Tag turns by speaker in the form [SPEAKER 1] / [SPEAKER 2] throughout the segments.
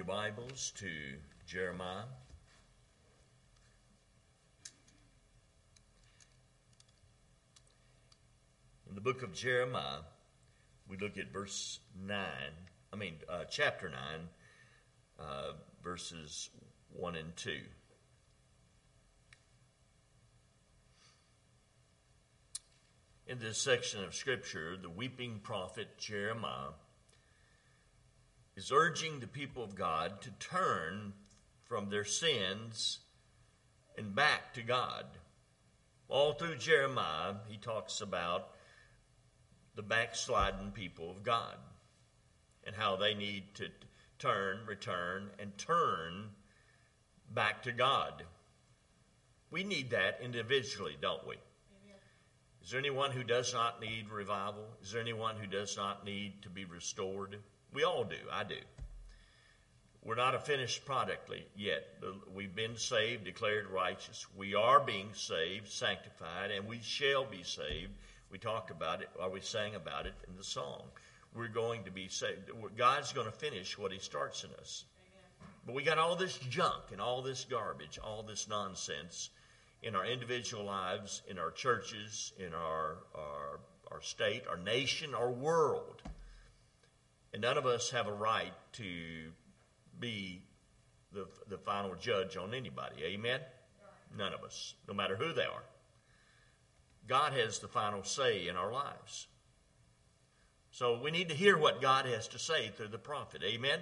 [SPEAKER 1] your Bibles to Jeremiah. In the book of Jeremiah, we look at verse 9, I mean, uh, chapter 9, uh, verses 1 and 2. In this section of Scripture, the weeping prophet Jeremiah is urging the people of God to turn from their sins and back to God. All through Jeremiah, he talks about the backsliding people of God and how they need to turn, return, and turn back to God. We need that individually, don't we? Is there anyone who does not need revival? Is there anyone who does not need to be restored? We all do. I do. We're not a finished product yet. We've been saved, declared righteous. We are being saved, sanctified, and we shall be saved. We talked about it, or we sang about it in the song. We're going to be saved. God's going to finish what He starts in us. But we got all this junk and all this garbage, all this nonsense in our individual lives, in our churches, in our, our, our state, our nation, our world. And none of us have a right to be the, the final judge on anybody. Amen? None of us, no matter who they are. God has the final say in our lives. So we need to hear what God has to say through the prophet. Amen?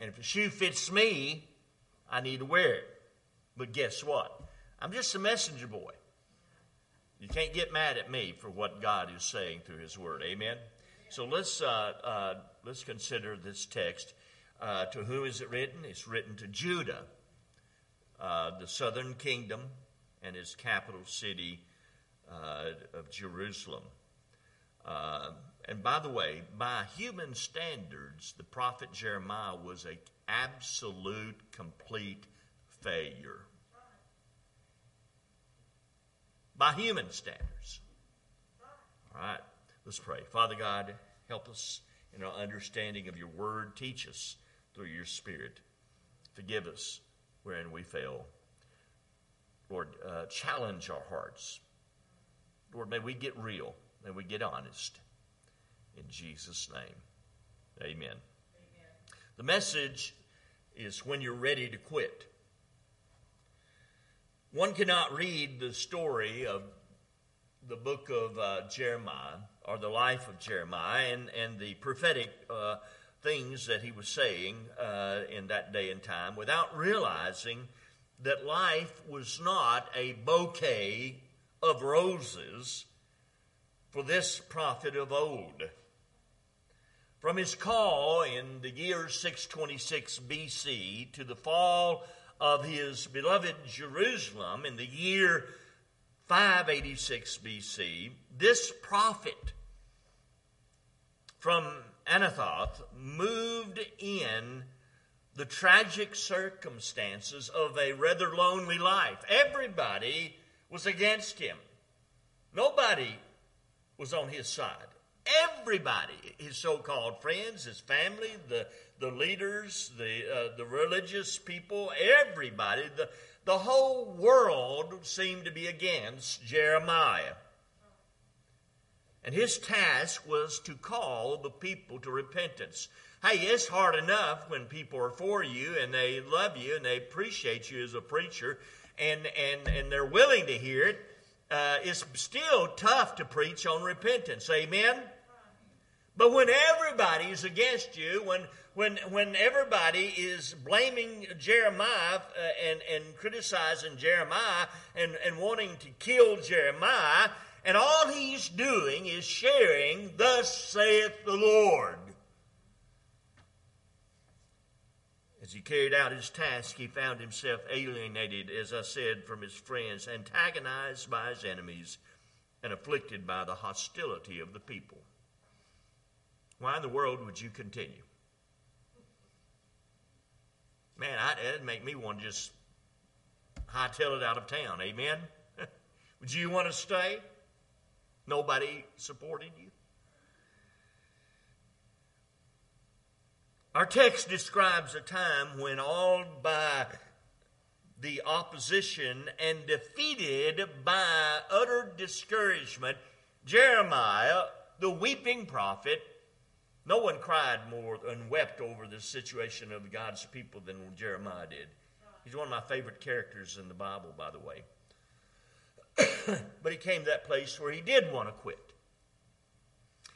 [SPEAKER 1] And if a shoe fits me, I need to wear it. But guess what? I'm just a messenger boy. You can't get mad at me for what God is saying through His Word. Amen? So let's, uh, uh, let's consider this text. Uh, to whom is it written? It's written to Judah, uh, the southern kingdom, and its capital city uh, of Jerusalem. Uh, and by the way, by human standards, the prophet Jeremiah was an absolute, complete failure. By human standards. All right. Let's pray. Father God, help us in our understanding of your word. Teach us through your spirit. Forgive us wherein we fail. Lord, uh, challenge our hearts. Lord, may we get real. May we get honest. In Jesus' name, amen. amen. The message is when you're ready to quit. One cannot read the story of the book of uh, Jeremiah or the life of Jeremiah and, and the prophetic uh, things that he was saying uh, in that day and time without realizing that life was not a bouquet of roses for this prophet of old. From his call in the year 626 BC to the fall of his beloved Jerusalem in the year 586 BC, this prophet from Anathoth moved in the tragic circumstances of a rather lonely life. Everybody was against him. Nobody was on his side. Everybody, his so-called friends, his family, the, the leaders, the, uh, the religious people, everybody, the, the whole world seemed to be against Jeremiah. And his task was to call the people to repentance. Hey, it's hard enough when people are for you and they love you and they appreciate you as a preacher and, and, and they're willing to hear it. Uh, it's still tough to preach on repentance. Amen? But when everybody is against you, when when when everybody is blaming Jeremiah uh, and and criticizing Jeremiah and and wanting to kill Jeremiah, and all he's doing is sharing, "Thus saith the Lord." As he carried out his task, he found himself alienated, as I said, from his friends, antagonized by his enemies, and afflicted by the hostility of the people. Why in the world would you continue? Man, that'd make me want to just hightail it out of town. Amen? Would you want to stay? Nobody supported you? Our text describes a time when, awed by the opposition and defeated by utter discouragement, Jeremiah, the weeping prophet, no one cried more and wept over the situation of God's people than Jeremiah did. He's one of my favorite characters in the Bible, by the way. but he came to that place where he did want to quit.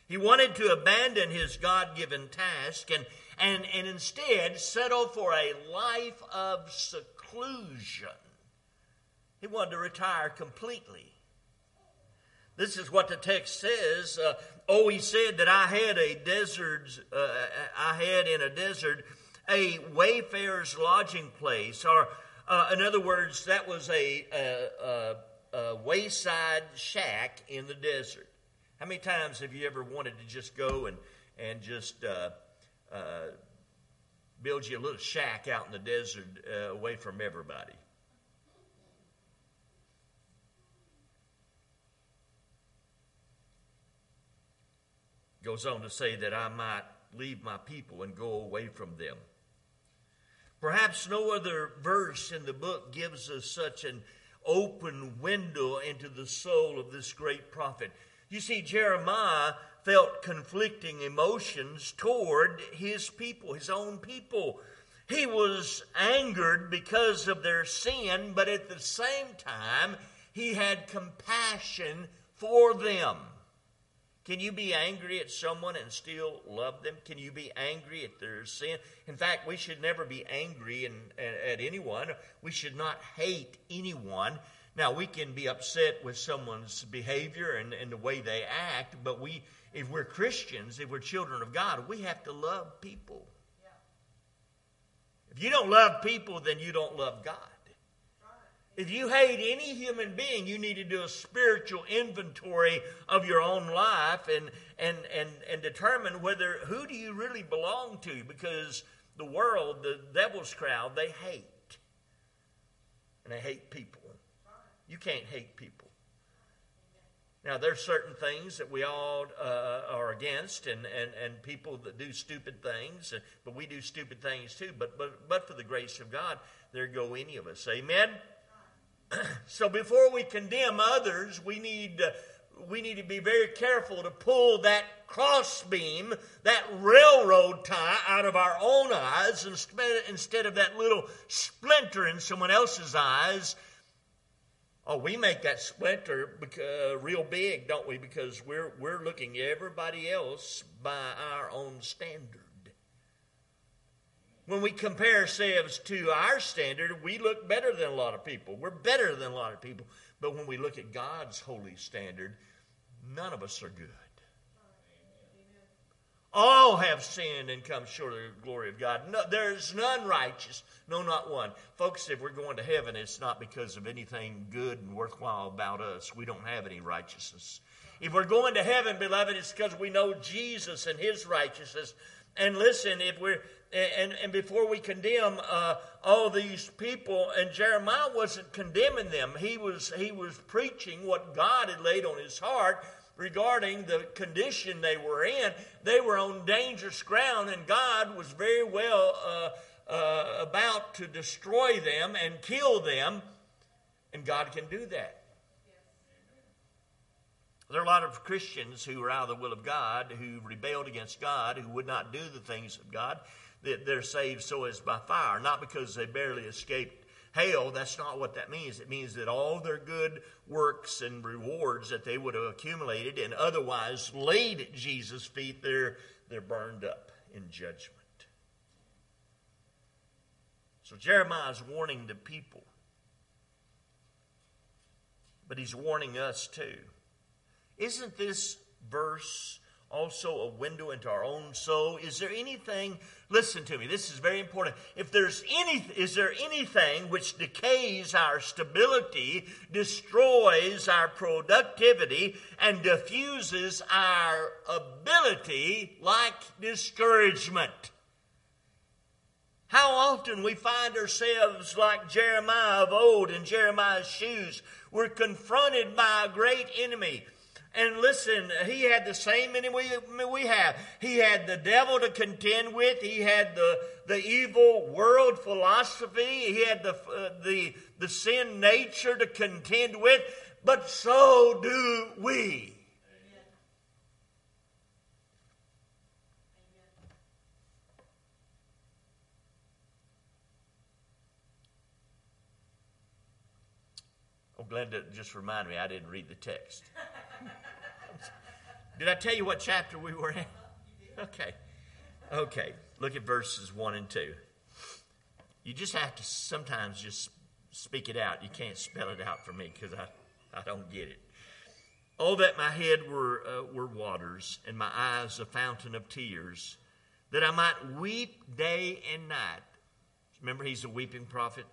[SPEAKER 1] He wanted to abandon his God given task and, and, and instead settle for a life of seclusion. He wanted to retire completely. This is what the text says. Uh, oh, he said that I had a desert, uh, I had in a desert a wayfarer's lodging place, or uh, in other words, that was a, a, a, a wayside shack in the desert. How many times have you ever wanted to just go and, and just uh, uh, build you a little shack out in the desert uh, away from everybody? Goes on to say that I might leave my people and go away from them. Perhaps no other verse in the book gives us such an open window into the soul of this great prophet. You see, Jeremiah felt conflicting emotions toward his people, his own people. He was angered because of their sin, but at the same time, he had compassion for them. Can you be angry at someone and still love them? Can you be angry at their sin? In fact, we should never be angry in, at anyone. We should not hate anyone. Now, we can be upset with someone's behavior and, and the way they act, but we, if we're Christians, if we're children of God, we have to love people. Yeah. If you don't love people, then you don't love God. If you hate any human being, you need to do a spiritual inventory of your own life and, and, and, and determine whether who do you really belong to because the world, the devil's crowd, they hate. And they hate people. You can't hate people. Now, there's certain things that we all uh, are against, and, and, and people that do stupid things, but we do stupid things too. But, but, but for the grace of God, there go any of us. Amen? so before we condemn others, we need, uh, we need to be very careful to pull that crossbeam, that railroad tie out of our own eyes instead, instead of that little splinter in someone else's eyes Oh, we make that splinter uh, real big, don't we? Because we're, we're looking at everybody else by our own standard. When we compare ourselves to our standard, we look better than a lot of people. We're better than a lot of people. But when we look at God's holy standard, none of us are good. All have sinned and come short of the glory of God. No, there's none righteous, no, not one. Folks, if we're going to heaven, it's not because of anything good and worthwhile about us. We don't have any righteousness. If we're going to heaven, beloved, it's because we know Jesus and his righteousness. And listen, if we're and, and before we condemn uh, all these people, and Jeremiah wasn't condemning them. He was he was preaching what God had laid on his heart regarding the condition they were in. They were on dangerous ground, and God was very well uh, uh, about to destroy them and kill them, and God can do that. There are a lot of Christians who are out of the will of God, who rebelled against God, who would not do the things of God. That they're saved so as by fire, not because they barely escaped hell, that's not what that means. It means that all their good works and rewards that they would have accumulated and otherwise laid at Jesus' feet, they're, they're burned up in judgment. So Jeremiah is warning the people, but he's warning us too. Isn't this verse also a window into our own soul? Is there anything, listen to me, this is very important. If there's any, is there anything which decays our stability, destroys our productivity, and diffuses our ability like discouragement? How often we find ourselves like Jeremiah of old in Jeremiah's shoes. We're confronted by a great enemy And listen, he had the same enemy we have. He had the devil to contend with. He had the, the evil world philosophy. He had the, uh, the, the sin nature to contend with. But so do we. Glenda just reminded me I didn't read the text. Did I tell you what chapter we were in? Okay. Okay. Look at verses 1 and 2. You just have to sometimes just speak it out. You can't spell it out for me because I, I don't get it. Oh, that my head were, uh, were waters and my eyes a fountain of tears, that I might weep day and night. Remember, he's a weeping prophet.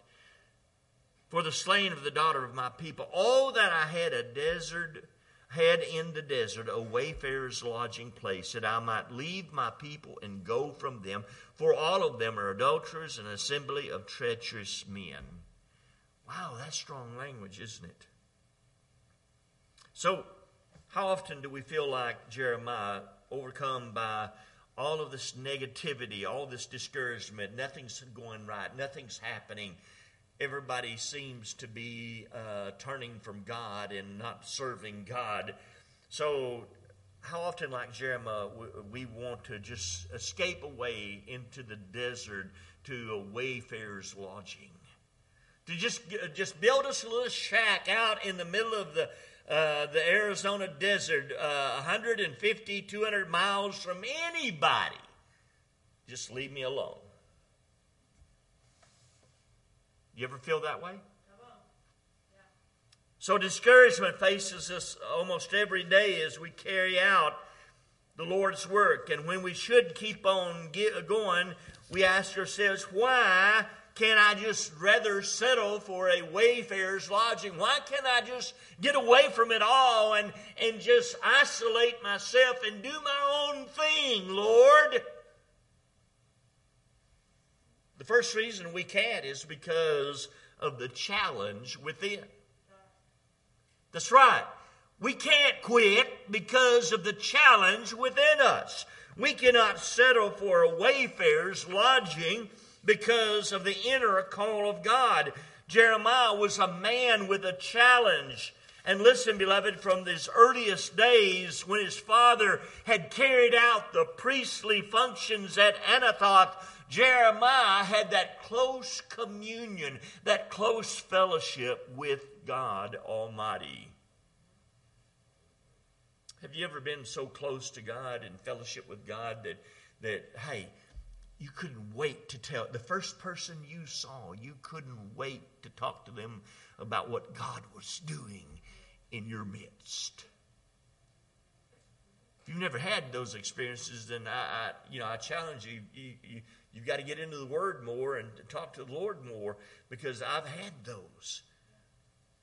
[SPEAKER 1] For the slain of the daughter of my people. Oh, that I had a desert had in the desert a wayfarer's lodging place, that I might leave my people and go from them, for all of them are adulterers, and an assembly of treacherous men. Wow, that's strong language, isn't it? So, how often do we feel like Jeremiah, overcome by all of this negativity, all this discouragement, nothing's going right, nothing's happening? Everybody seems to be uh, turning from God and not serving God. So, how often, like Jeremiah, we, want to just escape away into the desert to a wayfarer's lodging? To just, just build us a little shack out in the middle of the, uh, the Arizona desert, uh, 150, 200 miles from anybody. Just leave me alone. You ever feel that way? So discouragement faces us almost every day as we carry out the Lord's work. And when we should keep on going, we ask ourselves, why can't I just rather settle for a wayfarer's lodging? Why can't I just get away from it all and, and just isolate myself and do my own thing, Lord? The first reason we can't is because of the challenge within. That's right. We can't quit because of the challenge within us. We cannot settle for a wayfarer's lodging because of the inner call of God. Jeremiah was a man with a challenge. And listen, beloved, from his earliest days when his father had carried out the priestly functions at Anathoth, Jeremiah had that close communion, that close fellowship with God Almighty. Have you ever been so close to God and fellowship with God that, that hey, you couldn't wait to tell the first person you saw, you couldn't wait to talk to them about what God was doing in your midst? If you've never had those experiences, then I, I you know, I challenge you, you, you You've got to get into the Word more and talk to the Lord more because I've had those.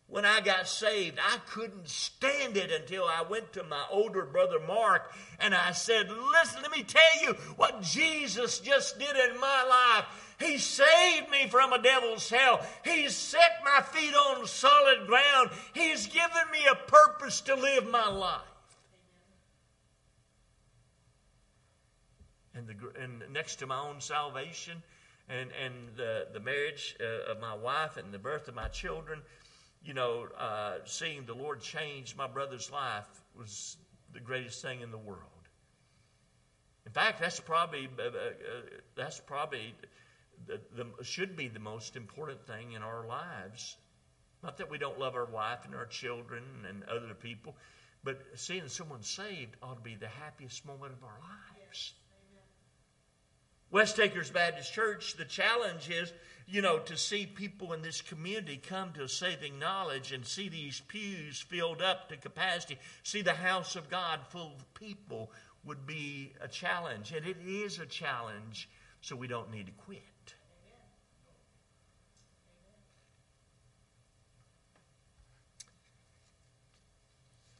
[SPEAKER 1] When I got saved, I couldn't stand it until I went to my older brother Mark and I said, Listen, let me tell you what Jesus just did in my life. He saved me from a devil's hell. He's set my feet on solid ground. He's given me a purpose to live my life. And, next to my own salvation and, and the, the marriage uh, of my wife and the birth of my children, you know, uh, seeing the Lord change my brother's life was the greatest thing in the world. In fact, that's probably uh, uh, that's probably the, the, should be the most important thing in our lives. Not that we don't love our wife and our children and other people, but seeing someone saved ought to be the happiest moment of our lives. West Acres Baptist Church, the challenge is, you know, to see people in this community come to a saving knowledge and see these pews filled up to capacity, see the house of God full of people would be a challenge. And it is a challenge, so we don't need to quit.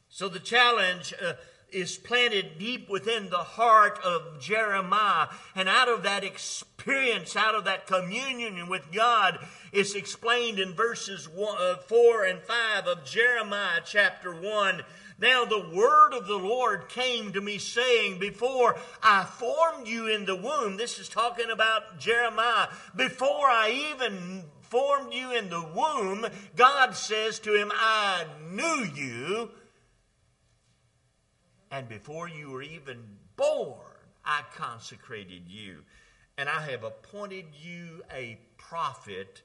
[SPEAKER 1] So the challenge. Uh, is planted deep within the heart of Jeremiah. And out of that experience, out of that communion with God, is explained in verses one, uh, 4 and 5 of Jeremiah chapter 1. Now the word of the Lord came to me saying, Before I formed you in the womb, this is talking about Jeremiah, before I even formed you in the womb, God says to him, I knew you. And before you were even born, I consecrated you. And I have appointed you a prophet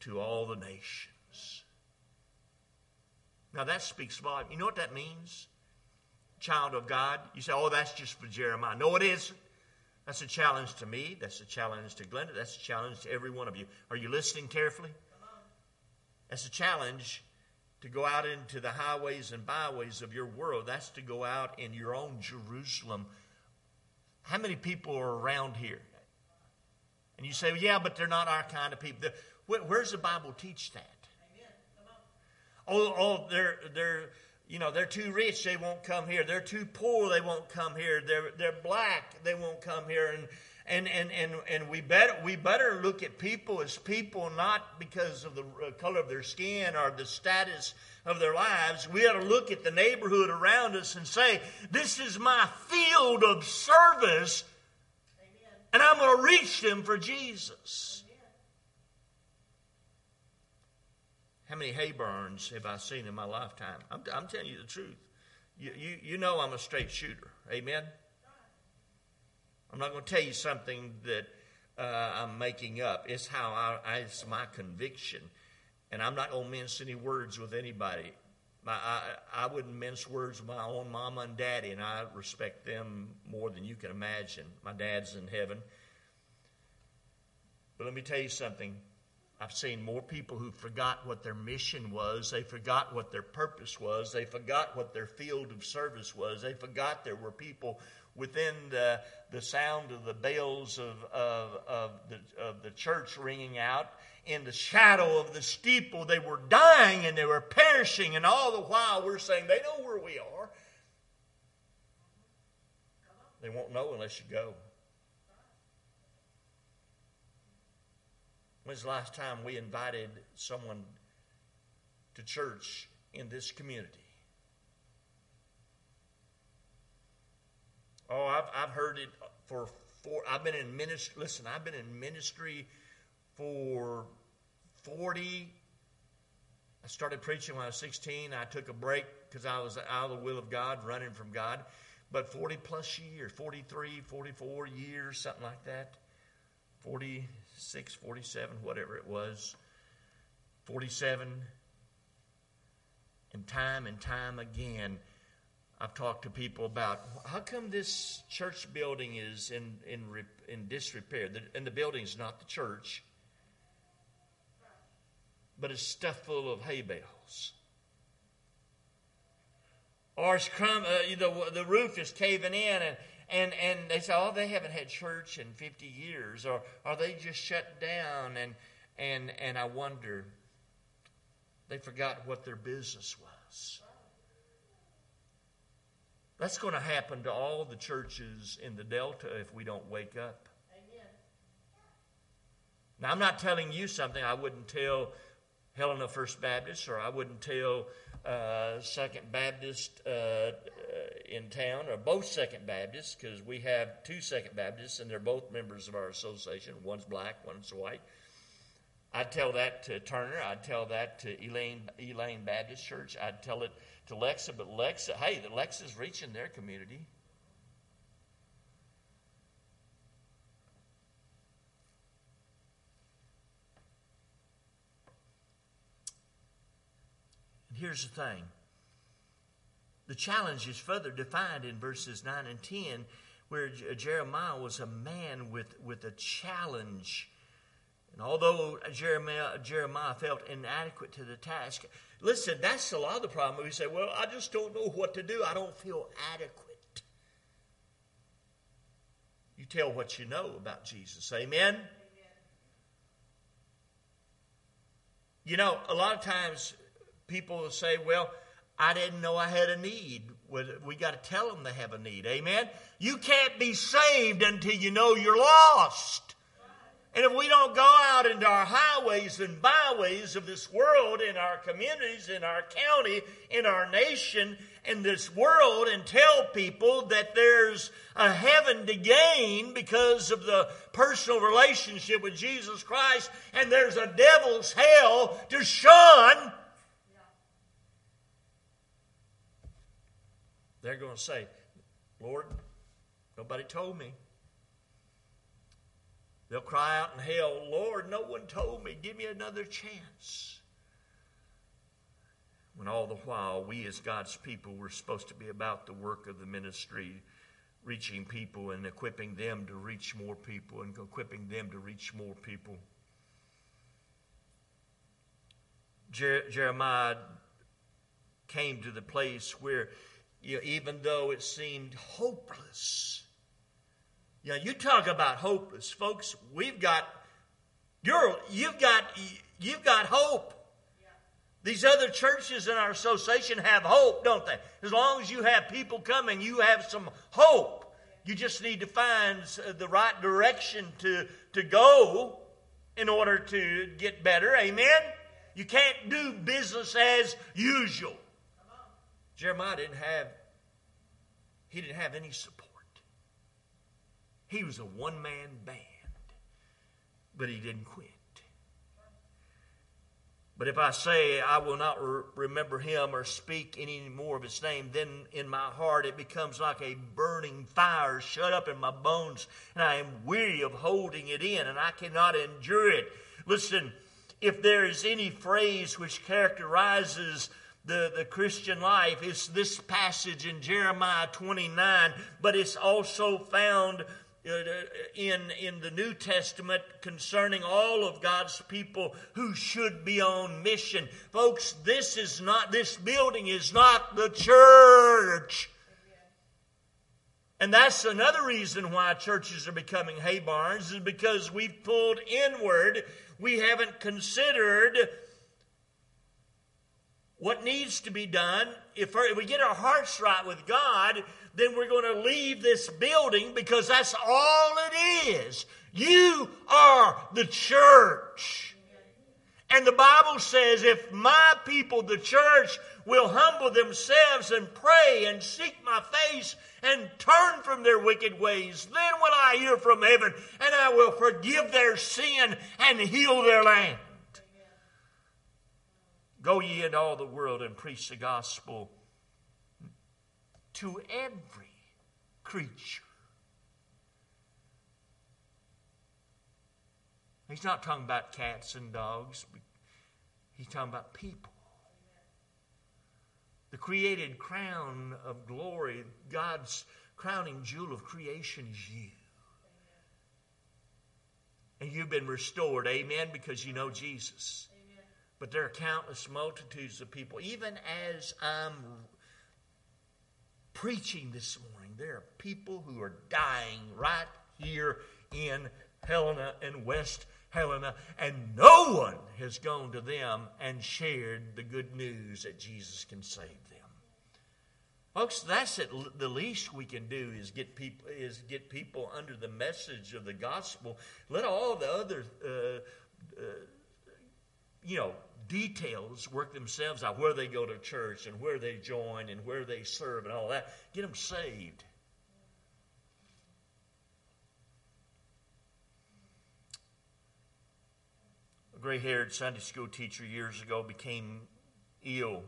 [SPEAKER 1] to all the nations. Now that speaks volume. You know what that means? Child of God. You say, oh, that's just for Jeremiah. No, it isn't. That's a challenge to me. That's a challenge to Glenda. That's a challenge to every one of you. Are you listening carefully? That's a challenge to go out into the highways and byways of your world. That's to go out in your own Jerusalem. How many people are around here? And you say, well, yeah, but they're not our kind of people. Where's the Bible teach that? Oh, oh, they're they're you know they're too rich, they won't come here. They're too poor, they won't come here. They're they're black, they won't come here. And and and and and we better we better look at people as people, not because of the uh, color of their skin or the status of their lives. We ought to look at the neighborhood around us and say, "This is my field of service." And I'm going to reach them for Jesus. How many hay barns have I seen in my lifetime? I'm, I'm telling you the truth. You, you, you know I'm a straight shooter. Amen? I'm not going to tell you something that uh, I'm making up. It's how I, I, it's my conviction. And I'm not going to mince any words with anybody. My, I, I wouldn't mince words with my own mama and daddy, and I respect them more than you can imagine. My dad's in heaven. But let me tell you something. I've seen more people who forgot what their mission was. They forgot what their purpose was. They forgot what their field of service was. They forgot there were people within the, the sound of the bells of, of, of, the, of the church ringing out. In the shadow of the steeple, they were dying and they were perishing. And all the while, we're saying, they know where we are. They won't know unless you go. When's the last time we invited someone to church in this community? Oh, I've, I've heard it for four. I've been in ministry. Listen, I've been in ministry for 40. I started preaching when I was 16. I took a break because I was out of the will of God, running from God. But 40 plus years, 43, 44 years, something like that. 46, 47, whatever it was. 47. And time and time again, I've talked to people about how come this church building is in, in, in disrepair? And the building's not the church, but it's stuffed full of hay bales. Or it's crumb, uh, the, the roof is caving in and and and they say, oh, they haven't had church in 50 years, or are they just shut down? And and and I wonder, they forgot what their business was. That's going to happen to all the churches in the Delta if we don't wake up. Amen. Now, I'm not telling you something I wouldn't tell Helena First Baptist or I wouldn't tell uh, Second Baptist uh, uh, in town, or both Second Baptists, because we have two Second Baptists, and they're both members of our association. One's black, one's white. I'd tell that to Turner. I'd tell that to Elaine, Elaine Baptist Church. I'd tell it to Lexa, but Lexa, hey, the Lexa's reaching their community. And here's the thing the challenge is further defined in verses 9 and 10, where Jeremiah was a man with, with a challenge. And although Jeremiah, Jeremiah felt inadequate to the task, listen, that's a lot of the problem. We say, well, I just don't know what to do. I don't feel adequate. You tell what you know about Jesus. Amen? Amen? You know, a lot of times people will say, well, I didn't know I had a need. We got to tell them they have a need. Amen? You can't be saved until you know you're lost. And if we don't go out into our highways and byways of this world, in our communities, in our county, in our nation, in this world, and tell people that there's a heaven to gain because of the personal relationship with Jesus Christ, and there's a devil's hell to shun, they're going to say, Lord, nobody told me. They'll cry out in hell, Lord, no one told me. Give me another chance. When all the while we as God's people were supposed to be about the work of the ministry, reaching people and equipping them to reach more people and equipping them to reach more people. Jer- Jeremiah came to the place where, you know, even though it seemed hopeless, yeah, you talk about hopeless, folks. We've got you're you've got you've got hope. These other churches in our association have hope, don't they? As long as you have people coming, you have some hope. You just need to find uh, the right direction to, to go in order to get better. Amen? You can't do business as usual. Jeremiah didn't have he didn't have any support. He was a one man band, but he didn't quit. But if I say I will not re- remember him or speak any more of his name, then in my heart it becomes like a burning fire shut up in my bones, and I am weary of holding it in, and I cannot endure it. Listen, if there is any phrase which characterizes the, the Christian life, it's this passage in Jeremiah 29, but it's also found Uh, in, in the New Testament concerning all of God's people who should be on mission. Folks, this is not, this building is not the church. And that's another reason why churches are becoming hay barns, is because we've pulled inward. We haven't considered what needs to be done. If we get our hearts right with God, then we're going to leave this building because that's all it is. You are the church. And the Bible says, if my people, the church, will humble themselves and pray and seek my face and turn from their wicked ways, then will I hear from heaven and I will forgive their sin and heal their land. Go ye into all the world and preach the gospel to every creature. He's not talking about cats and dogs, he's talking about people. The created crown of glory, God's crowning jewel of creation is you. And you've been restored, amen, because you know Jesus. But there are countless multitudes of people, even as I'm preaching this morning, there are people who are dying right here in Helena and West Helena, and no one has gone to them and shared the good news that Jesus can save them. Folks, that's it. The least we can do is get people is get people under the message of the gospel. Let all the other, uh, uh, you know, details work themselves out where they go to church and where they join and where they serve and all that. Get them saved. A gray haired Sunday school teacher years ago became ill.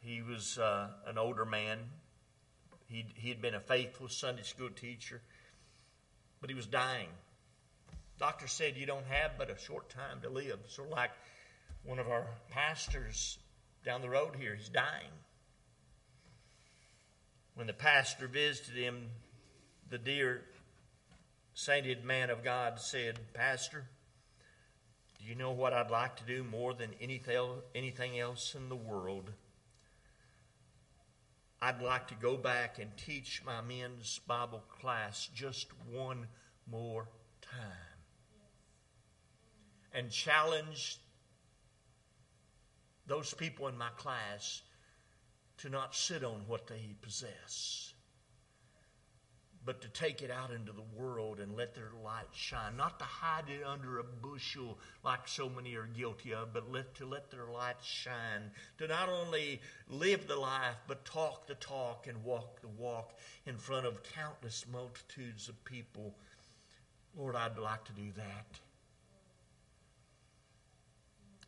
[SPEAKER 1] He was uh, an older man, He'd, he had been a faithful Sunday school teacher, but he was dying. Doctor said, You don't have but a short time to live. Sort of like one of our pastors down the road here, he's dying. When the pastor visited him, the dear sainted man of God said, Pastor, do you know what I'd like to do more than anything else in the world? I'd like to go back and teach my men's Bible class just one more time. And challenge those people in my class to not sit on what they possess, but to take it out into the world and let their light shine. Not to hide it under a bushel like so many are guilty of, but let, to let their light shine. To not only live the life, but talk the talk and walk the walk in front of countless multitudes of people. Lord, I'd like to do that.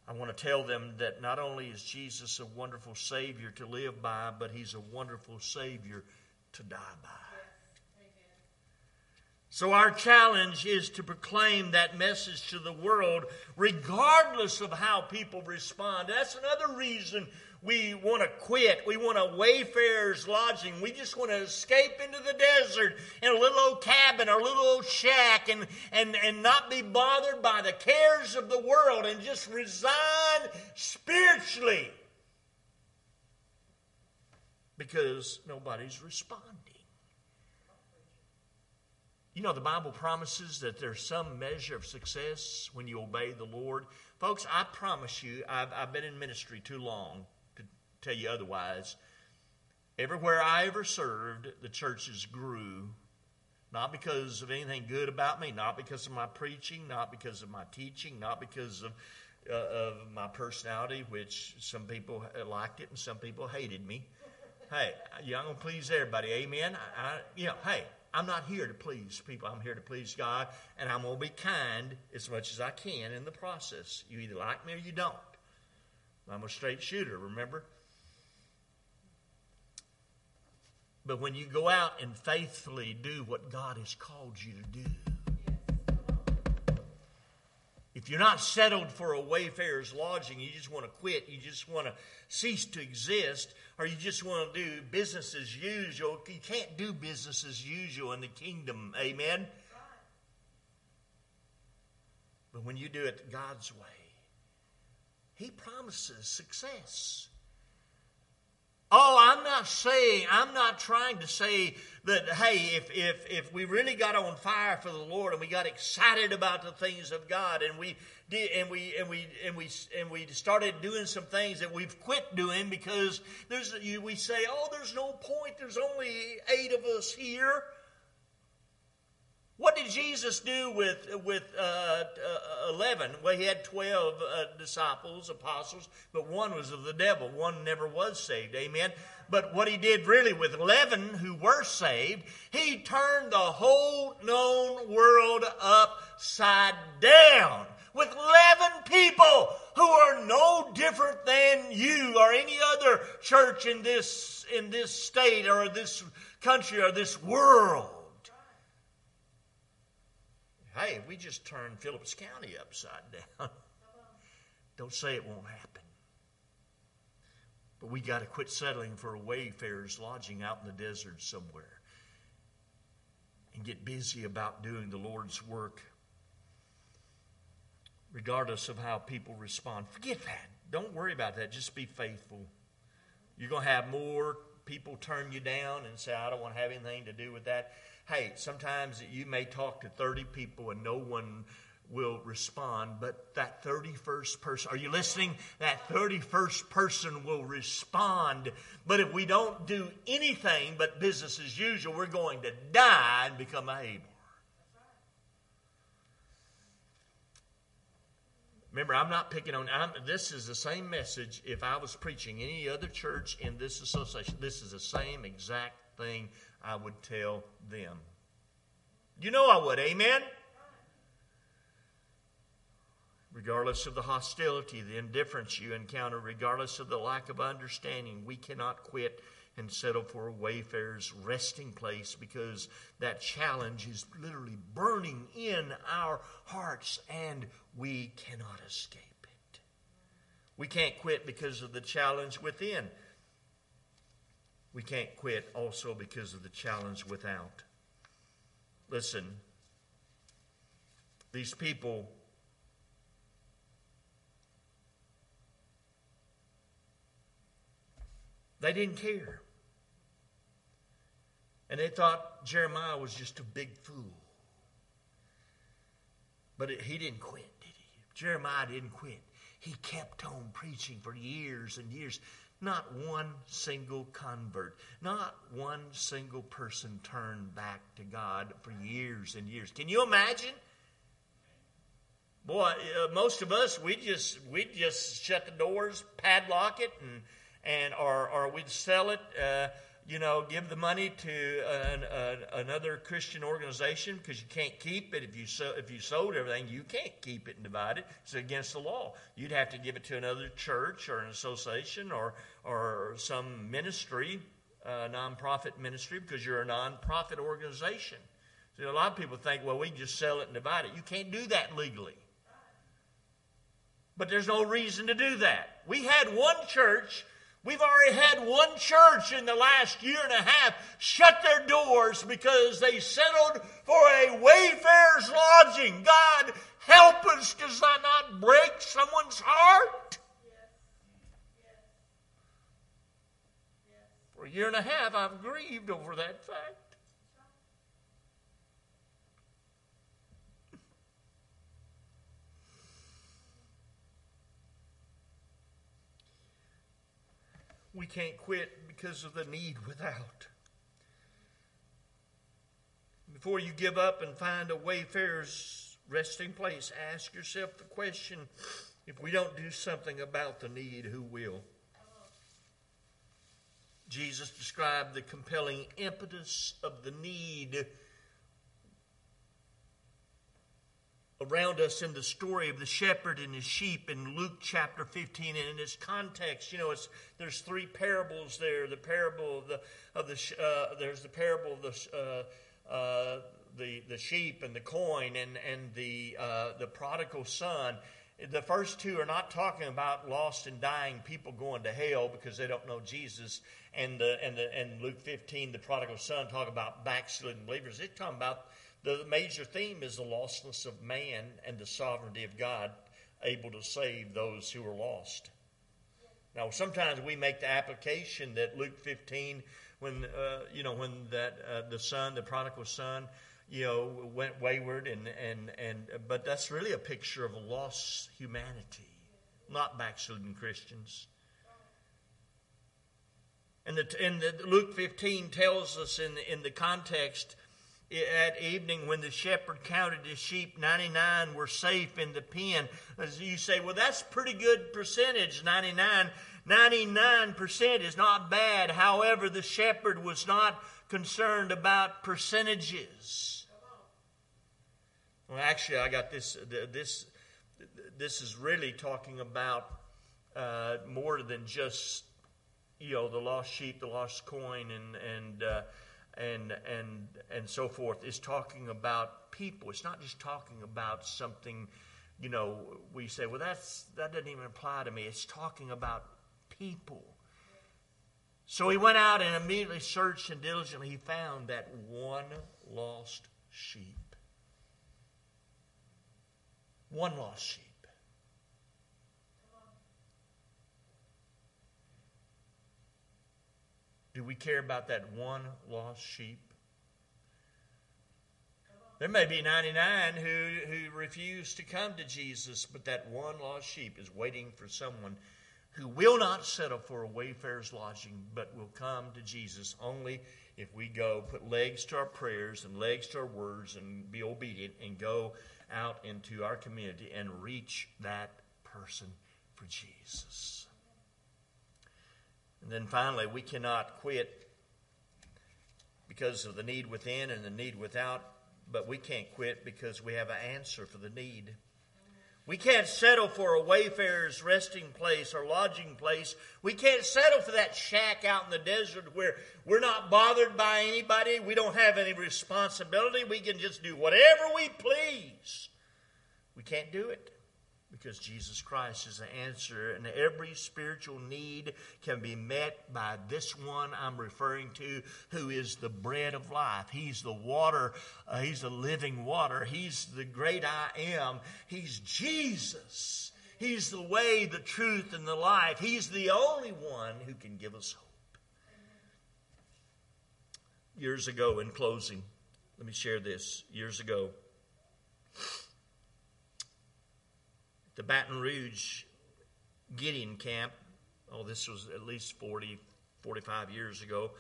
[SPEAKER 1] I want to tell them that not only is Jesus a wonderful Savior to live by, but He's a wonderful Savior to die by. So, our challenge is to proclaim that message to the world, regardless of how people respond. That's another reason we want to quit. We want a wayfarer's lodging. We just want to escape into the desert in a little old cabin or a little old shack and, and, and not be bothered by the cares of the world and just resign spiritually because nobody's responding. You know, the Bible promises that there's some measure of success when you obey the Lord. Folks, I promise you, I've, I've been in ministry too long to tell you otherwise. Everywhere I ever served, the churches grew, not because of anything good about me, not because of my preaching, not because of my teaching, not because of, uh, of my personality, which some people liked it and some people hated me. Hey, I'm gonna please everybody. Amen. I, I, you know, hey, I'm not here to please people. I'm here to please God, and I'm going to be kind as much as I can in the process. You either like me or you don't. I'm a straight shooter, remember? But when you go out and faithfully do what God has called you to do, if you're not settled for a wayfarer's lodging, you just want to quit, you just want to cease to exist, or you just want to do business as usual, you can't do business as usual in the kingdom. Amen? But when you do it God's way, He promises success. Oh, not saying, I'm not trying to say that, hey, if, if, if we really got on fire for the Lord and we got excited about the things of God and we did, and we, and we, and we, and we started doing some things that we've quit doing because there's, we say, oh, there's no point. There's only eight of us here. What did Jesus do with, with uh, uh, 11? Well, he had 12 uh, disciples, apostles, but one was of the devil. One never was saved. Amen. But what he did really with 11 who were saved, he turned the whole known world upside down with 11 people who are no different than you or any other church in this, in this state or this country or this world. Hey, we just turn Phillips County upside down, don't say it won't happen. We got to quit settling for a wayfarer's lodging out in the desert somewhere and get busy about doing the Lord's work, regardless of how people respond. Forget that. Don't worry about that. Just be faithful. You're going to have more people turn you down and say, I don't want to have anything to do with that hey, sometimes you may talk to 30 people and no one will respond, but that 31st person, are you listening? That 31st person will respond. But if we don't do anything but business as usual, we're going to die and become a Habor. Remember, I'm not picking on, I'm, this is the same message if I was preaching any other church in this association. This is the same exact thing I would tell them. You know I would, amen? Regardless of the hostility, the indifference you encounter, regardless of the lack of understanding, we cannot quit and settle for a wayfarer's resting place because that challenge is literally burning in our hearts and we cannot escape it. We can't quit because of the challenge within. We can't quit also because of the challenge without. Listen, these people they didn't care. And they thought Jeremiah was just a big fool. But it, he didn't quit, did he? Jeremiah didn't quit. He kept on preaching for years and years Not one single convert, not one single person turned back to God for years and years. Can you imagine? Boy, uh, most of us we just we just shut the doors, padlock it, and and or or we'd sell it. Uh, you know, give the money to an, an, another Christian organization because you can't keep it. If you so, if you sold everything, you can't keep it and divide it. It's against the law. You'd have to give it to another church or an association or or some ministry, uh, nonprofit ministry, because you're a nonprofit organization. So a lot of people think, well, we just sell it and divide it. You can't do that legally. But there's no reason to do that. We had one church We've already had one church in the last year and a half shut their doors because they settled for a wayfarer's lodging. God, help us. Does that not break someone's heart? For a year and a half, I've grieved over that fact. We can't quit because of the need without. Before you give up and find a wayfarer's resting place, ask yourself the question if we don't do something about the need, who will? Jesus described the compelling impetus of the need around us in the story of the shepherd and his sheep in Luke chapter 15 and in its context you know it's there's three parables there. The parable of the of the uh, there's the parable of the uh, uh, the the sheep and the coin and and the uh, the prodigal son. The first two are not talking about lost and dying people going to hell because they don't know Jesus. And the and the and Luke 15 the prodigal son talk about backslidden believers. They're talking about the major theme is the lostness of man and the sovereignty of God able to save those who are lost. Now, sometimes we make the application that Luke 15, when uh, you know when that uh, the son, the prodigal son, you know, went wayward, and and and but that's really a picture of a lost humanity, not backslidden Christians. And the, and the Luke 15 tells us in in the context at evening when the shepherd counted his sheep 99 were safe in the pen. As you say well that's pretty good percentage 99 99% is not bad. However the shepherd was not concerned about percentages. Well actually i got this this this is really talking about uh, more than just you know the lost sheep the lost coin and and uh, and and and so forth is talking about people. It's not just talking about something, you know, we say, well, that's that doesn't even apply to me. It's talking about people. So he went out and immediately searched and diligently he found that one lost sheep. One lost sheep. Do we care about that one lost sheep? There may be 99 who, who refuse to come to Jesus, but that one lost sheep is waiting for someone who will not settle for a wayfarer's lodging, but will come to Jesus only if we go, put legs to our prayers and legs to our words, and be obedient and go out into our community and reach that person for Jesus. And then finally, we cannot quit because of the need within and the need without, but we can't quit because we have an answer for the need. We can't settle for a wayfarer's resting place or lodging place. We can't settle for that shack out in the desert where we're not bothered by anybody. We don't have any responsibility. We can just do whatever we please. We can't do it because Jesus Christ is the answer, and every spiritual need can be met by this one I'm referring to, who is the bread of life. He's the water, uh, He's the living water, He's the great I am, He's Jesus. He's the way, the truth, and the life. He's the only one who can give us hope. Years ago, in closing, let me share this. Years ago, the Baton Rouge Gideon camp oh, this was at least 40, 45 years ago.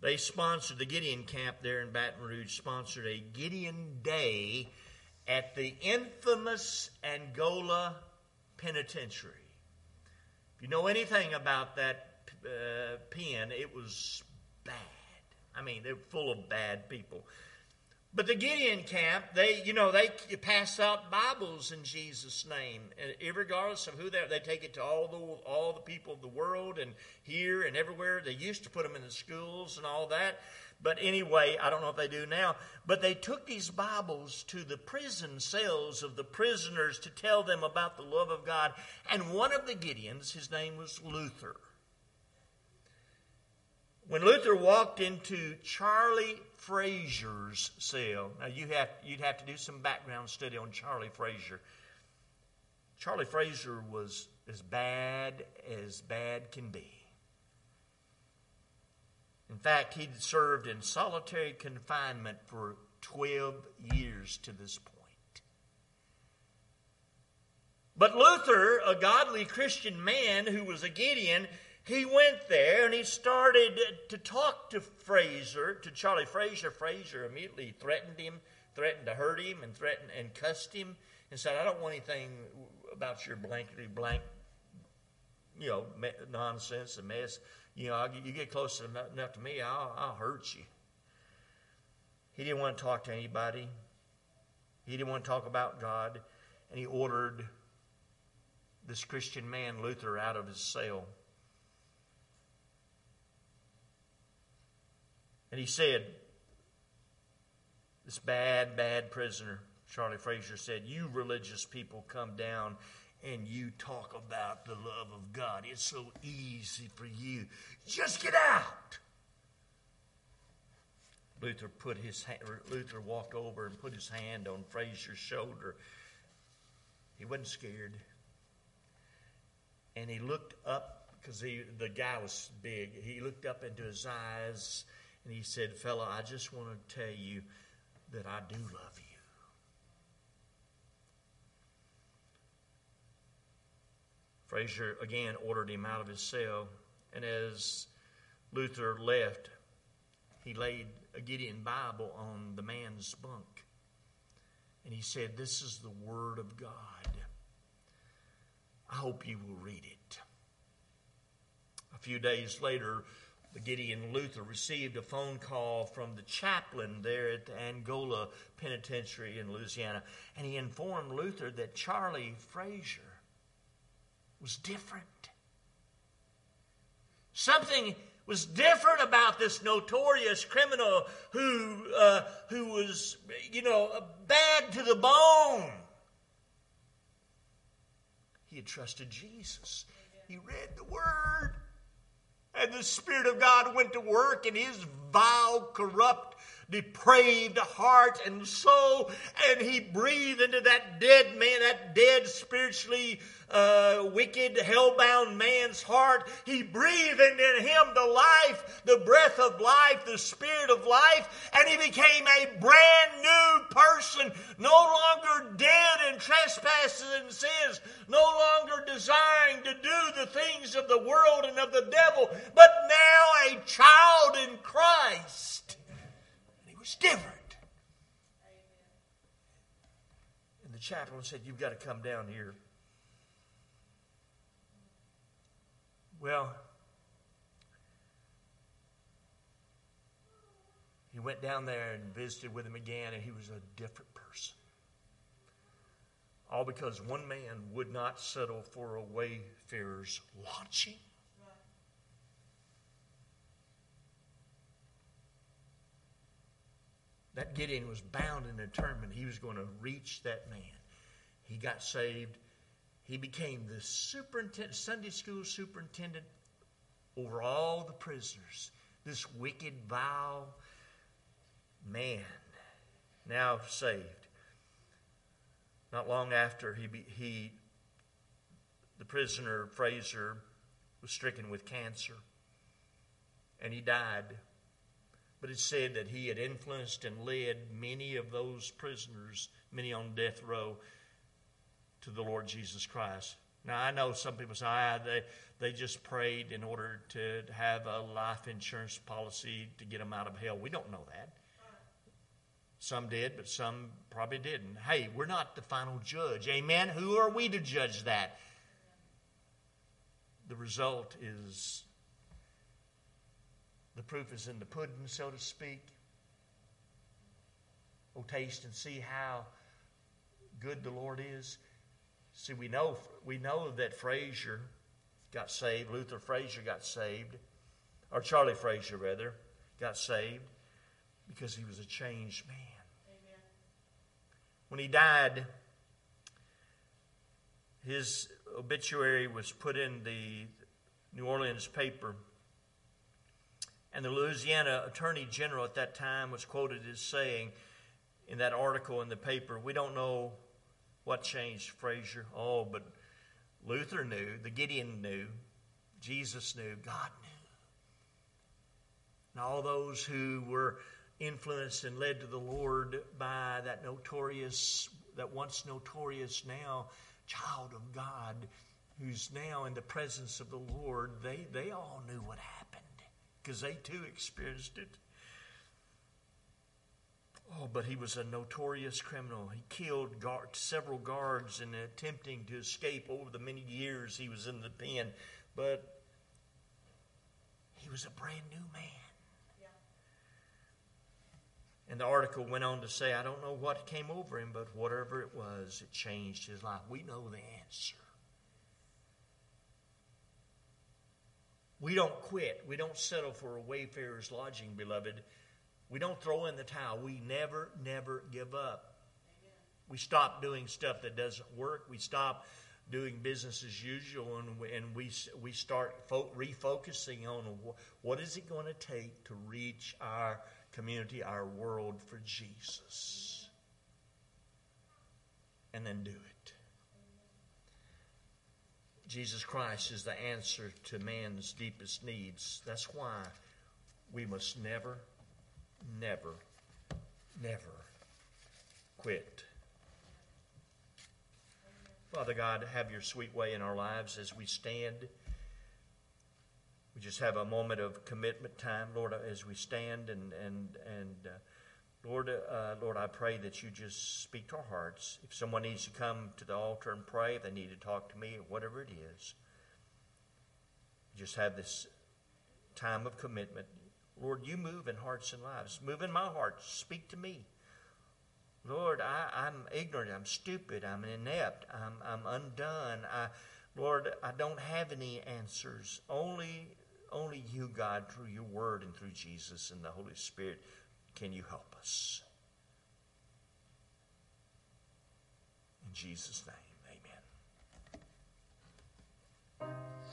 [SPEAKER 1] They sponsored the Gideon camp there in Baton Rouge, sponsored a Gideon Day at the infamous Angola Penitentiary. If you know anything about that uh, pen, it was bad. I mean, they're full of bad people. But the Gideon camp, they, you know, they pass out Bibles in Jesus' name, regardless of who they are. They take it to all the all the people of the world and here and everywhere. They used to put them in the schools and all that. But anyway, I don't know if they do now. But they took these Bibles to the prison cells of the prisoners to tell them about the love of God. And one of the Gideons, his name was Luther. When Luther walked into Charlie Frazier's cell, now you have, you'd have to do some background study on Charlie Frazier. Charlie Frazier was as bad as bad can be. In fact, he'd served in solitary confinement for 12 years to this point. But Luther, a godly Christian man who was a Gideon, he went there and he started to talk to Frazier, to Charlie Frazier. Frazier immediately threatened him, threatened to hurt him, and threatened and cussed him, and said, "I don't want anything about your blankety blank, you know, nonsense and mess. You know, you get close enough to me, I'll, I'll hurt you." He didn't want to talk to anybody. He didn't want to talk about God, and he ordered this Christian man Luther out of his cell. And he said, This bad, bad prisoner, Charlie Frazier said, You religious people come down and you talk about the love of God. It's so easy for you. Just get out. Luther put his Luther walked over and put his hand on Frazier's shoulder. He wasn't scared. And he looked up because he the guy was big. He looked up into his eyes and he said, Fella, I just want to tell you that I do love you. Frazier again ordered him out of his cell, and as Luther left, he laid a Gideon Bible on the man's bunk. And he said, This is the Word of God. I hope you will read it. A few days later, Gideon Luther received a phone call from the chaplain there at the Angola Penitentiary in Louisiana, and he informed Luther that Charlie Frazier was different. Something was different about this notorious criminal who, uh, who was, you know, bad to the bone. He had trusted Jesus. He read the Word. And the Spirit of God went to work in his vile, corrupt, depraved heart and soul, and he breathed into that dead man, that dead, spiritually uh, wicked, hellbound man's heart. He breathed into him the life, the breath of life, the spirit of life, and he became a brand new person, no longer dead in trespasses and sins, no longer desiring to do the things of the world and of the devil, but now a child in Christ. Was different. And the chaplain said, You've got to come down here. Well, he went down there and visited with him again, and he was a different person. All because one man would not settle for a wayfarer's lodging. That Gideon was bound and determined he was going to reach that man. He got saved he became the superintendent, Sunday school superintendent over all the prisoners. This wicked, vile man, now saved. Not long after he, he the prisoner Frazier was stricken with cancer, and he died. But it said that he had influenced and led many of those prisoners, many on death row, to the Lord Jesus Christ.
[SPEAKER 2] Now, I know some people say ah, they, they just prayed in order to have a life insurance policy to get them out of hell. We don't know that. Some did, but some probably didn't. Hey, we're not the final judge. Amen. Who are we to judge that? The result is the proof is in the pudding, so to speak. Oh, taste and see how good the Lord is. See, we know we know that Frazier got saved. Luther Frazier got saved, or Charlie Frazier rather got saved because he was a changed man. Amen. When he died, his obituary was put in the New Orleans paper. And the Louisiana Attorney General at that time was quoted as saying in that article in the paper, We don't know what changed Frazier. Oh, but Luther knew, the Gideon knew, Jesus knew, God knew. And all those who were influenced and led to the Lord by that notorious, that once notorious, now child of God, who's now in the presence of the Lord, they, they all knew what happened because they too experienced it. Oh, but he was a notorious criminal. He killed guard, several guards in attempting to escape over the many years he was in the pen. But he was a brand new man. And the article went on to say, I don't know what came over him, but whatever it was, it changed his life. We know the answer. We don't quit. We don't settle for a wayfarer's lodging, beloved. We don't throw in the towel. We never, never give up. Amen. We stop doing stuff that doesn't work. We stop doing business as usual, and we, and we, we start fo- refocusing on what is it going to take to reach our community, our world for Jesus. And then do it. Jesus Christ is the answer to man's deepest needs. That's why we must never, never, never quit. Father God, have your sweet way in our lives as we stand. We just have a moment of commitment time, Lord, as we stand and and and uh, Lord, uh, Lord, I pray that you just speak to our hearts. If someone needs to come to the altar and pray, if they need to talk to me, whatever it is, just have this time of commitment. Lord, you move in hearts and lives. Move in my heart. Speak to me. Lord, I, am ignorant. I'm stupid. I'm inept. I'm, I'm undone. I, Lord, I don't have any answers. Only only you, God, through your word and through Jesus and the Holy Spirit, can you help us? In Jesus' name, amen.